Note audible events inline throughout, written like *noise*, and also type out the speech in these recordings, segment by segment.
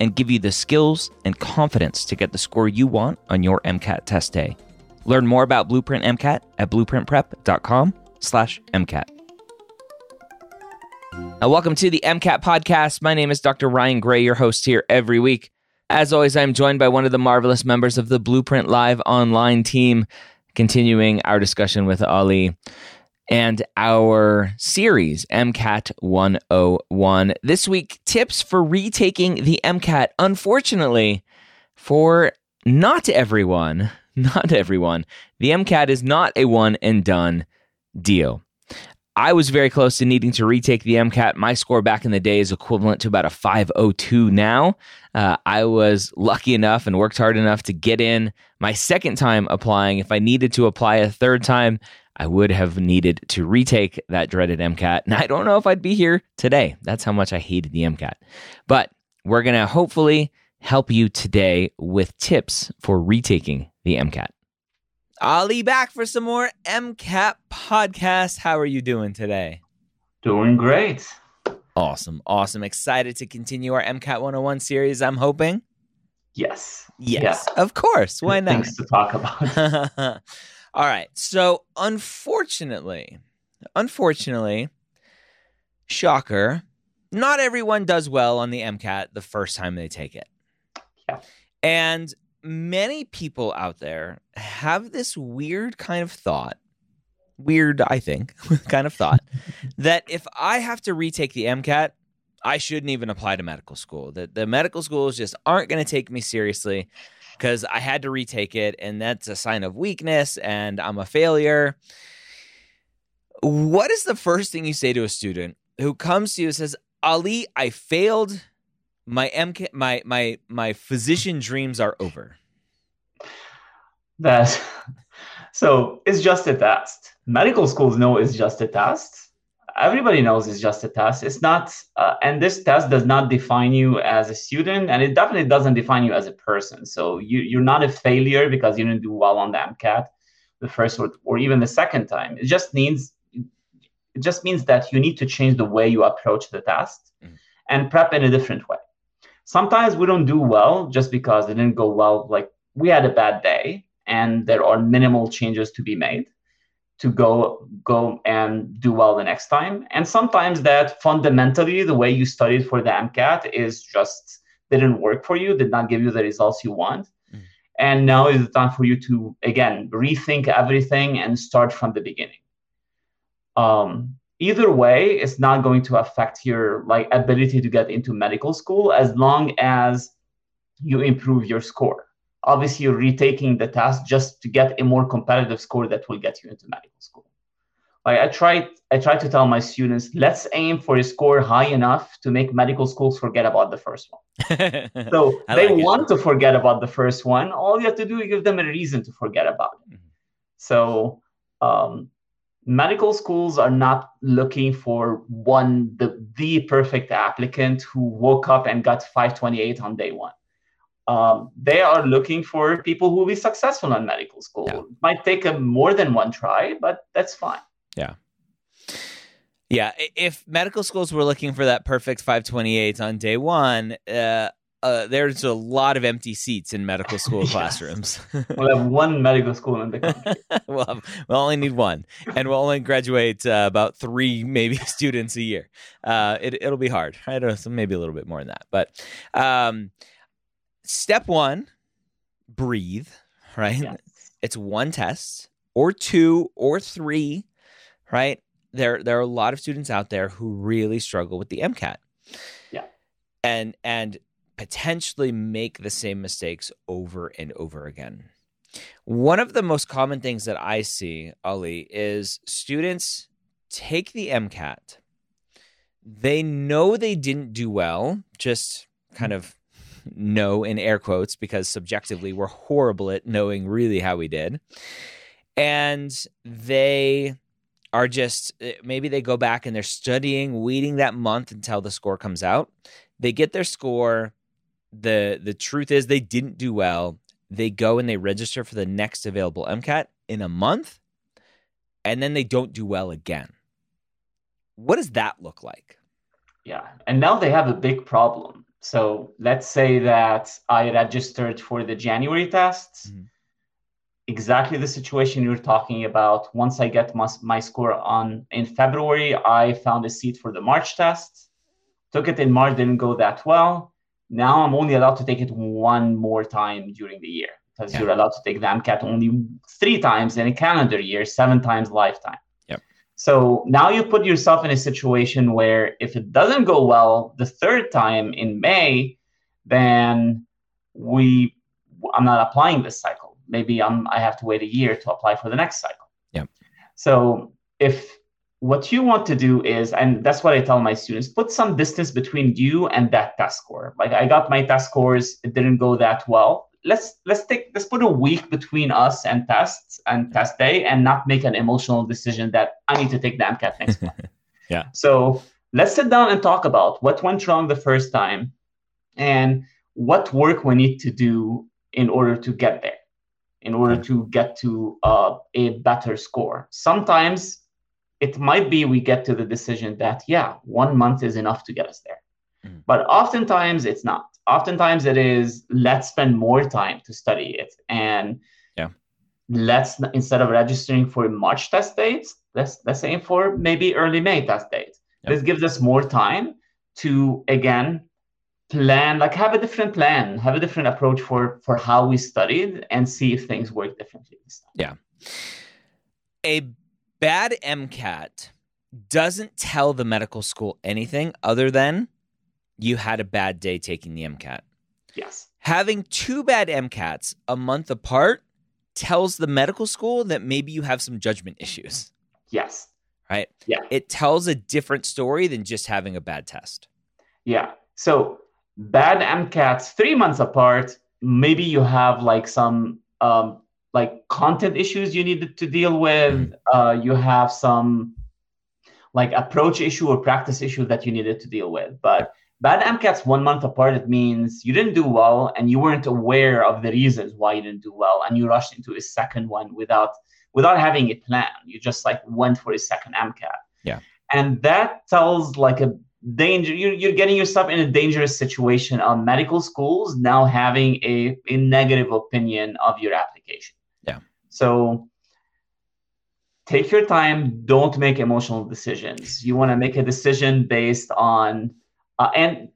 and give you the skills and confidence to get the score you want on your MCAT test day. Learn more about Blueprint MCAT at blueprintprep.com slash MCAT. Now, welcome to the MCAT podcast. My name is Dr. Ryan Gray, your host here every week. As always, I'm joined by one of the marvelous members of the Blueprint Live online team, continuing our discussion with Ali and our series, MCAT 101. This week, tips for retaking the MCAT. Unfortunately, for not everyone, *laughs* not everyone, the MCAT is not a one and done deal. I was very close to needing to retake the MCAT. My score back in the day is equivalent to about a 502 now. Uh, I was lucky enough and worked hard enough to get in my second time applying. If I needed to apply a third time, I would have needed to retake that dreaded MCAT. And I don't know if I'd be here today. That's how much I hated the MCAT. But we're going to hopefully help you today with tips for retaking the MCAT. Ali back for some more MCAT podcast. How are you doing today? Doing great. Awesome. Awesome. Excited to continue our MCAT 101 series, I'm hoping. Yes. Yes. Yeah. Of course. Why not? Things to talk about. *laughs* All right. So, unfortunately, unfortunately, shocker, not everyone does well on the MCAT the first time they take it. Yeah. And many people out there have this weird kind of thought, weird, I think, *laughs* kind of thought, *laughs* that if I have to retake the MCAT, I shouldn't even apply to medical school. That the medical schools just aren't going to take me seriously because I had to retake it, and that's a sign of weakness, and I'm a failure. What is the first thing you say to a student who comes to you and says, Ali, I failed. My MK, my my my physician dreams are over. That *laughs* so it's just a test. Medical schools know it's just a test everybody knows it's just a test it's not uh, and this test does not define you as a student and it definitely doesn't define you as a person so you, you're not a failure because you didn't do well on the mcat the first or, or even the second time it just means it just means that you need to change the way you approach the test mm-hmm. and prep in a different way sometimes we don't do well just because it didn't go well like we had a bad day and there are minimal changes to be made to go go and do well the next time. And sometimes that fundamentally the way you studied for the MCAT is just didn't work for you, did not give you the results you want. Mm. And now is the time for you to again rethink everything and start from the beginning. Um, either way, it's not going to affect your like ability to get into medical school as long as you improve your score. Obviously you're retaking the test just to get a more competitive score that will get you into medical school. Like i try i try to tell my students let's aim for a score high enough to make medical schools forget about the first one. *laughs* So they like want it. to forget about the first one. All you have to do is give them a reason to forget about it. Mm-hmm. so um, medical schools are not looking for one the, the perfect applicant who woke up and got 528 on day one um, they are looking for people who will be successful in medical school. Yeah. It might take a more than one try, but that's fine. Yeah. Yeah. If medical schools were looking for that perfect 528 on day one, uh, uh, there's a lot of empty seats in medical school *laughs* classrooms. *laughs* we'll have one medical school in the country. *laughs* we'll, have, we'll only need one, and we'll only graduate uh, about three, maybe students a year. Uh, it, will be hard. I don't know, so maybe a little bit more than that. But um, step one, breathe, right? Yes. it's one test or two or three, right? There there are a lot of students out there who really struggle with the MCAT. Yeah. And and potentially make the same mistakes over and over again. One of the most common things that I see, Ali, is students take the MCAT. They know they didn't do well, just kind of know in air quotes because subjectively we're horrible at knowing really how we did. And they are just eh, maybe they go back and they're studying, waiting that month until the score comes out. They get their score. The the truth is they didn't do well. They go and they register for the next available MCAT in a month and then they don't do well again. What does that look like? Yeah. And now they have a big problem. So let's say that I registered for the January tests. Mm-hmm. Exactly the situation you're talking about. Once I get my, my score on in February, I found a seat for the March test. Took it in March, didn't go that well. Now I'm only allowed to take it one more time during the year because yeah. you're allowed to take the MCAT only three times in a calendar year, seven times lifetime. Yep. So now you put yourself in a situation where if it doesn't go well the third time in May, then we I'm not applying this cycle. Maybe I'm I have to wait a year to apply for the next cycle. Yeah. So if what you want to do is, and that's what I tell my students, put some distance between you and that test score. Like I got my test scores, it didn't go that well. Let's let's take let's put a week between us and tests and test day and not make an emotional decision that I need to take the MCAT next *laughs* month. yeah. So let's sit down and talk about what went wrong the first time and what work we need to do in order to get there, in order to get to uh, a better score. Sometimes it might be we get to the decision that, yeah, one month is enough to get us there. Mm-hmm. But oftentimes it's not. Oftentimes it is, let's spend more time to study it. And yeah. let's, instead of registering for March test dates, let's, let's aim for maybe early May test dates. Yep. This gives us more time to, again, plan like have a different plan have a different approach for for how we studied and see if things work differently yeah a bad MCAT doesn't tell the medical school anything other than you had a bad day taking the MCAT. Yes. Having two bad MCATs a month apart tells the medical school that maybe you have some judgment issues. Yes. Right? Yeah. It tells a different story than just having a bad test. Yeah. So bad MCATs three months apart, maybe you have like some um, like content issues you needed to deal with. Uh, you have some like approach issue or practice issue that you needed to deal with. But bad MCATs one month apart, it means you didn't do well and you weren't aware of the reasons why you didn't do well, and you rushed into a second one without without having a plan. You just like went for a second MCAT. Yeah. And that tells like a danger you're, you're getting yourself in a dangerous situation on medical schools now having a, a negative opinion of your application so take your time. Don't make emotional decisions. You want to make a decision based on, uh, and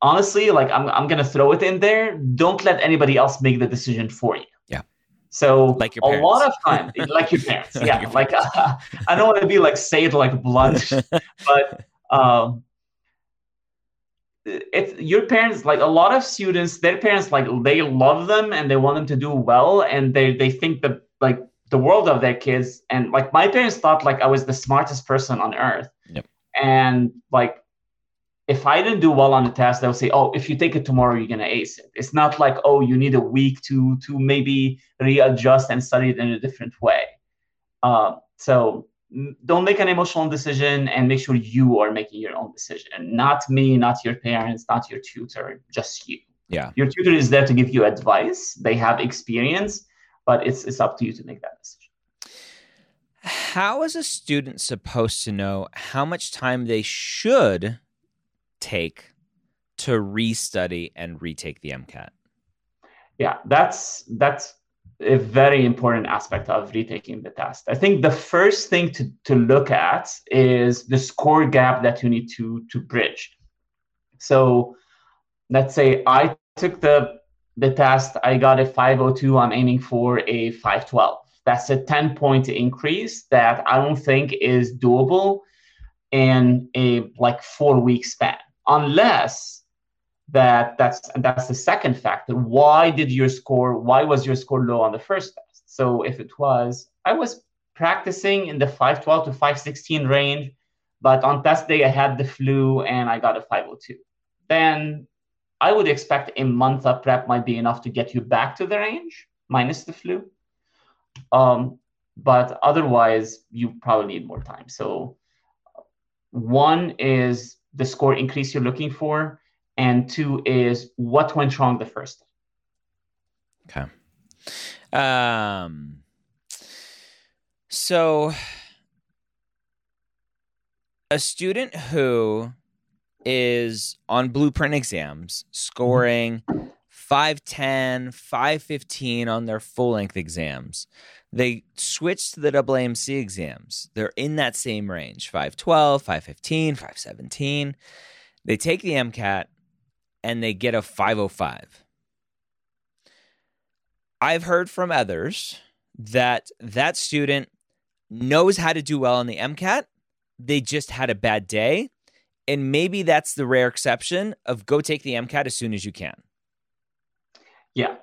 honestly, like I'm, I'm going to throw it in there. Don't let anybody else make the decision for you. Yeah. So like a lot of time, *laughs* like your parents. Yeah. your like uh, *laughs* I don't want to be like say it like blunt, *laughs* but um, it's your parents like a lot of students their parents like they love them and they want them to do well and they they think that like the world of their kids. And like my parents thought like i was the smartest person on earth. Yep. and like if i didn't do well on the test they'll say oh if you take it tomorrow you're gonna ace it. It's not like oh you need a week to to maybe readjust and study it in a different way. Uh, so don't make an emotional decision and make sure you are making your own decision. Not me not your parents not your tutor just you. Yeah. Your tutor is there to give you advice. They have experience but it's it's up to you to make that decision how is a student supposed to know how much time they should take to restudy and retake the mcat yeah that's that's a very important aspect of retaking the test. I think the first thing to, to look at is the score gap that you need to, to bridge. So let's say I took the the test, I got a 502. I'm aiming for a 512. That's a 10 point increase that I don't think is doable in a like four week span, unless that that's that's the second factor. Why did your score? Why was your score low on the first test? So if it was, I was practicing in the 512 to 516 range, but on test day I had the flu and I got a 502. Then I would expect a month of prep might be enough to get you back to the range minus the flu. Um, but otherwise, you probably need more time. So, one is the score increase you're looking for, and two is what went wrong the first. time. Okay. Um. So, a student who is on blueprint exams scoring 510, 515 on their full length exams. They switch to the AAMC exams. They're in that same range 512, 515, 517. They take the MCAT and they get a 505. I've heard from others that that student knows how to do well on the MCAT. They just had a bad day and maybe that's the rare exception of go take the MCAT as soon as you can. Yeah.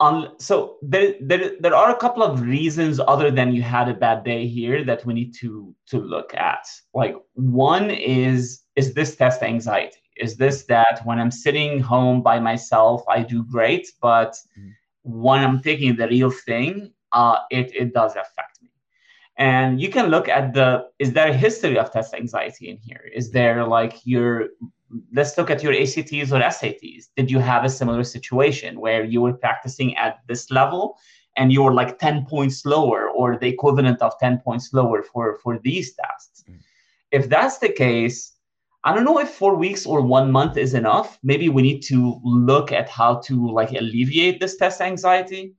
Um, so there, there, there are a couple of reasons other than you had a bad day here that we need to to look at. Like one is is this test anxiety? Is this that when I'm sitting home by myself, I do great, but mm-hmm. when I'm taking the real thing, uh, it it does affect and you can look at the is there a history of test anxiety in here? Is there like your let's look at your acts or sats did you have a similar situation where you were practicing at this level and you were like 10 points lower or the equivalent of 10 points lower for for these tests? Mm. if that's the case i don't know if four weeks or one month is enough. Maybe we need to look at how to like alleviate this test anxiety.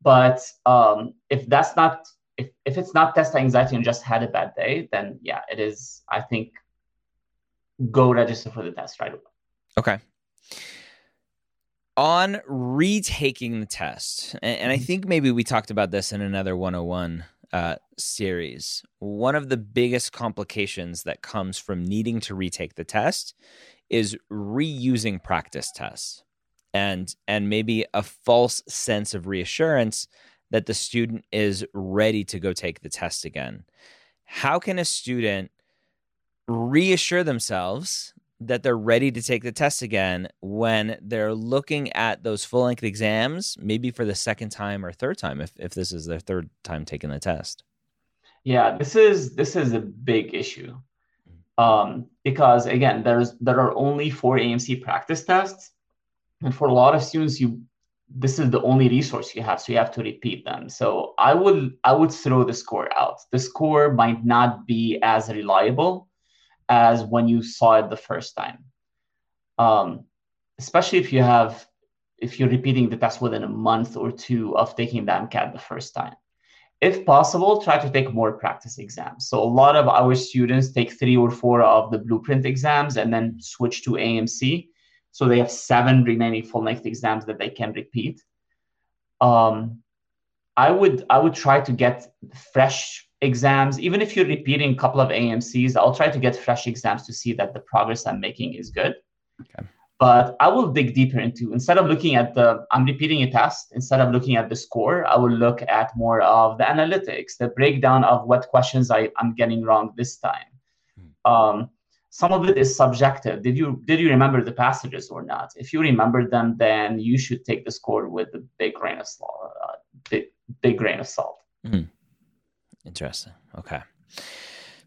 But um, if that's not if, if it's not test anxiety and just had a bad day, then yeah, it is. I think go register for the test right away. Okay. On retaking the test, and, and I mm-hmm. think maybe we talked about this in another 101 uh, series. One of the biggest complications that comes from needing to retake the test is reusing practice tests and and maybe a false sense of reassurance that the student is ready to go take the test again. How can a student reassure themselves that they're ready to take the test again when they're looking at those full length exams, maybe for the second time or third time, if, if this is their third time taking the test? Yeah, this is this is a big issue. Um, because again, there's there are only four AAMC practice tests. And for a lot of students, you this is the only resource you have so you have to repeat them. So i would i would throw the score out. The score might not be as reliable as when you saw it the first time. Um, especially if you have if you're repeating the test within a month or two of taking the mcat the first time. If possible try to take more practice exams. So a lot of our students take three or four of the blueprint exams and then switch to AAMC so they have seven remaining full length exams that they can repeat. Um, I would I would try to get fresh exams, even if you're repeating a couple of AAMCs. I'll try to get fresh exams to see that the progress I'm making is good. Okay. But I will dig deeper into instead of looking at the I'm repeating a test, instead of looking at the score, I will look at more of the analytics, the breakdown of what questions I, I'm getting wrong this time. Hmm. Um, some of it is subjective did you did you remember the passages or not if you remember them then you should take the score with a big grain of salt uh, big, big grain of salt mm. interesting okay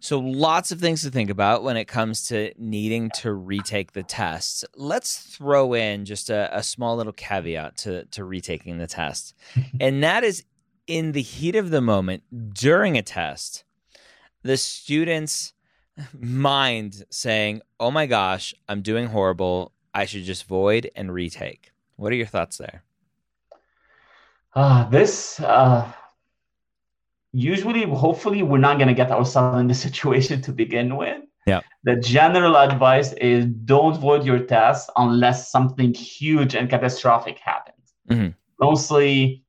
so lots of things to think about when it comes to needing to retake the test. Let's throw in just a, a small little caveat to, to retaking the test. *laughs* and that is in the heat of the moment during a test, the students mind saying, "Oh my gosh, I'm doing horrible. I should just void and retake." What are your thoughts there? Uh, this uh, usually, hopefully, we're not going to get ourselves in this *laughs* situation to begin with. Yeah. The general advice is don't void your test unless something huge and catastrophic happens. Mm-hmm. Mostly,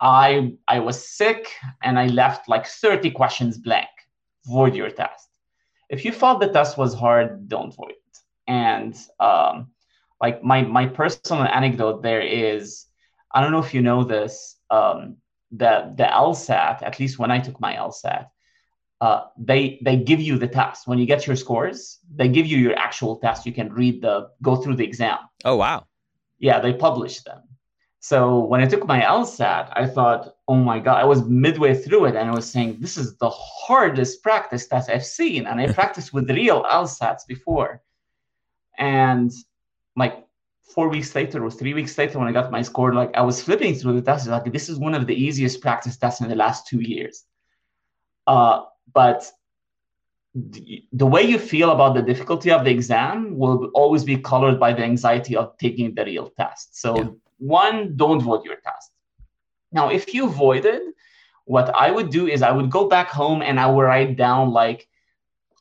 I I was sick and I left like 30 questions blank. Void your test. If you thought the test was hard, don't void it. And um, like my my personal anecdote there is, I don't know if you know this. Um, the the LSAT, at least when I took my LSAT, uh, they they give you the test when you get your scores. They give you your actual test. You can read the go through the exam. Oh wow! Yeah, they publish them. So when I took my LSAT, I thought, oh my god! I was midway through it, and I was saying, this is the hardest practice test I've seen, and I *laughs* practiced with real LSATs before, and like four weeks later or three weeks later when I got my score, like I was flipping through the test, like this is one of the easiest practice tests in the last two years. Uh, but the way you feel about the difficulty of the exam will always be colored by the anxiety of taking the real test. So yeah. One, don't void your test. Now, if you voided, what I would do is I would go back home and I would write down like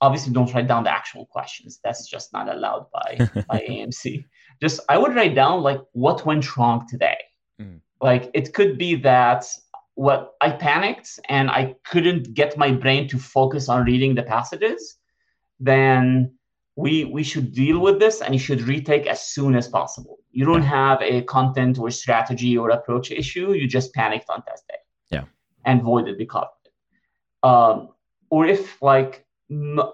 obviously don't write down the actual questions. That's just not allowed by *laughs* by AAMC just I would write down like what went wrong today. Mm. Like it could be that what I panicked and I couldn't get my brain to focus on reading the passages, then we we should deal with this and you should retake as soon as possible. You don't have a content or strategy or approach issue. You just panicked on test day. Yeah. And voided because of it. Um, or if like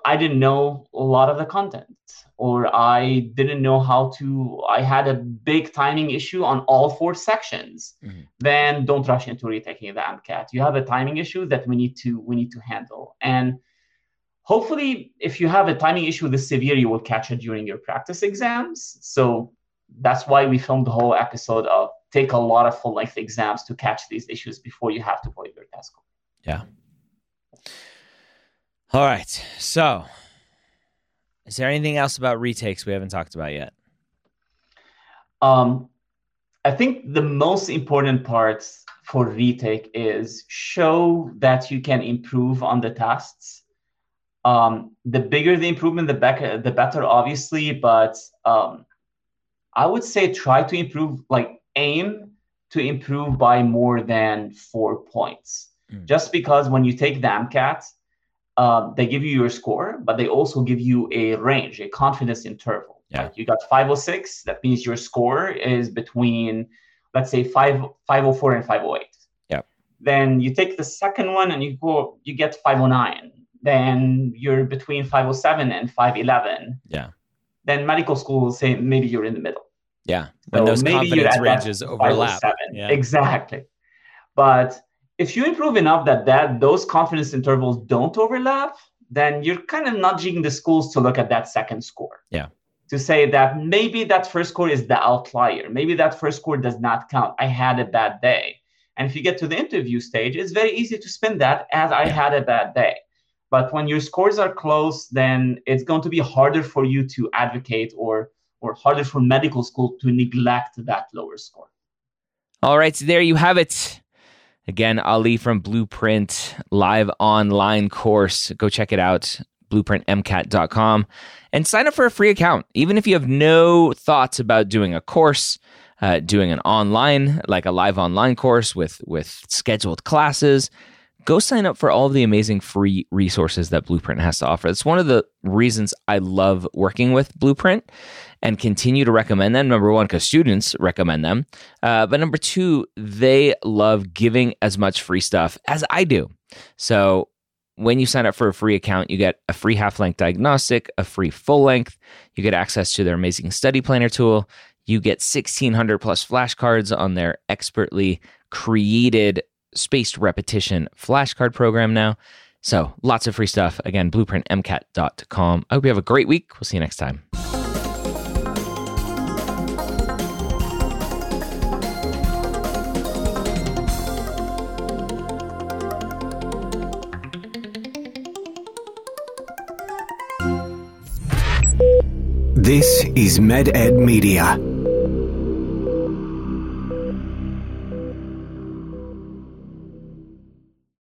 I didn't know a lot of the content or I didn't know how to, I had a big timing issue on all four sections, mm-hmm. then don't rush into retaking the MCAT. You have a timing issue that we need to we need to handle. And hopefully, if you have a timing issue this severe, you will catch it during your practice exams. So that's why we filmed the whole episode of take a lot of full length exams to catch these issues before you have to void your test score. Yeah. All right. So, is there anything else about retakes we haven't talked about yet? Um, I think the most important parts for retake is show that you can improve on the tests. Um, the bigger the improvement, the better, the better, obviously. But um, I would say try to improve, like aim to improve by more than four points. Mm. Just because when you take the MCAT, um, they give you your score, but they also give you a range, a confidence interval. Yeah. Like you got 506, that means your score is between, let's say, 5, 504 and 508. Yeah. Then you take the second one and you go, you get 509. Then you're between 507 and 511. Yeah. Then medical school will say maybe you're in the middle. Yeah. When so those confidence ranges oh overlap. Oh yeah. Exactly. But if you improve enough that that those confidence intervals don't overlap, then you're kind of nudging the schools to look at that second score. Yeah. To say that maybe that first score is the outlier. Maybe that first score does not count. I had a bad day. And if you get to the interview stage, it's very easy to spin that as I yeah. had a bad day. But when your scores are close, then it's going to be harder for you to advocate or or harder for medical school to neglect that lower score. All right, so there you have it. Again, Ali from Blueprint live online course. Go check it out, blueprintmcat.com, and sign up for a free account. Even if you have no thoughts about doing a course, uh, doing an online, like a live online course with, with scheduled classes, go sign up for all of the amazing free resources that Blueprint has to offer. It's one of the reasons I love working with Blueprint and continue to recommend them. Number one, because students recommend them. Uh, but number two, they love giving as much free stuff as I do. So when you sign up for a free account, you get a free half length diagnostic, a free full length. You get access to their amazing study planner tool. You get 1600 plus flashcards on their expertly created spaced repetition flashcard program now. So lots of free stuff. Again, blueprintmcat.com. I hope you have a great week. We'll see you next time. This is MedEd Media.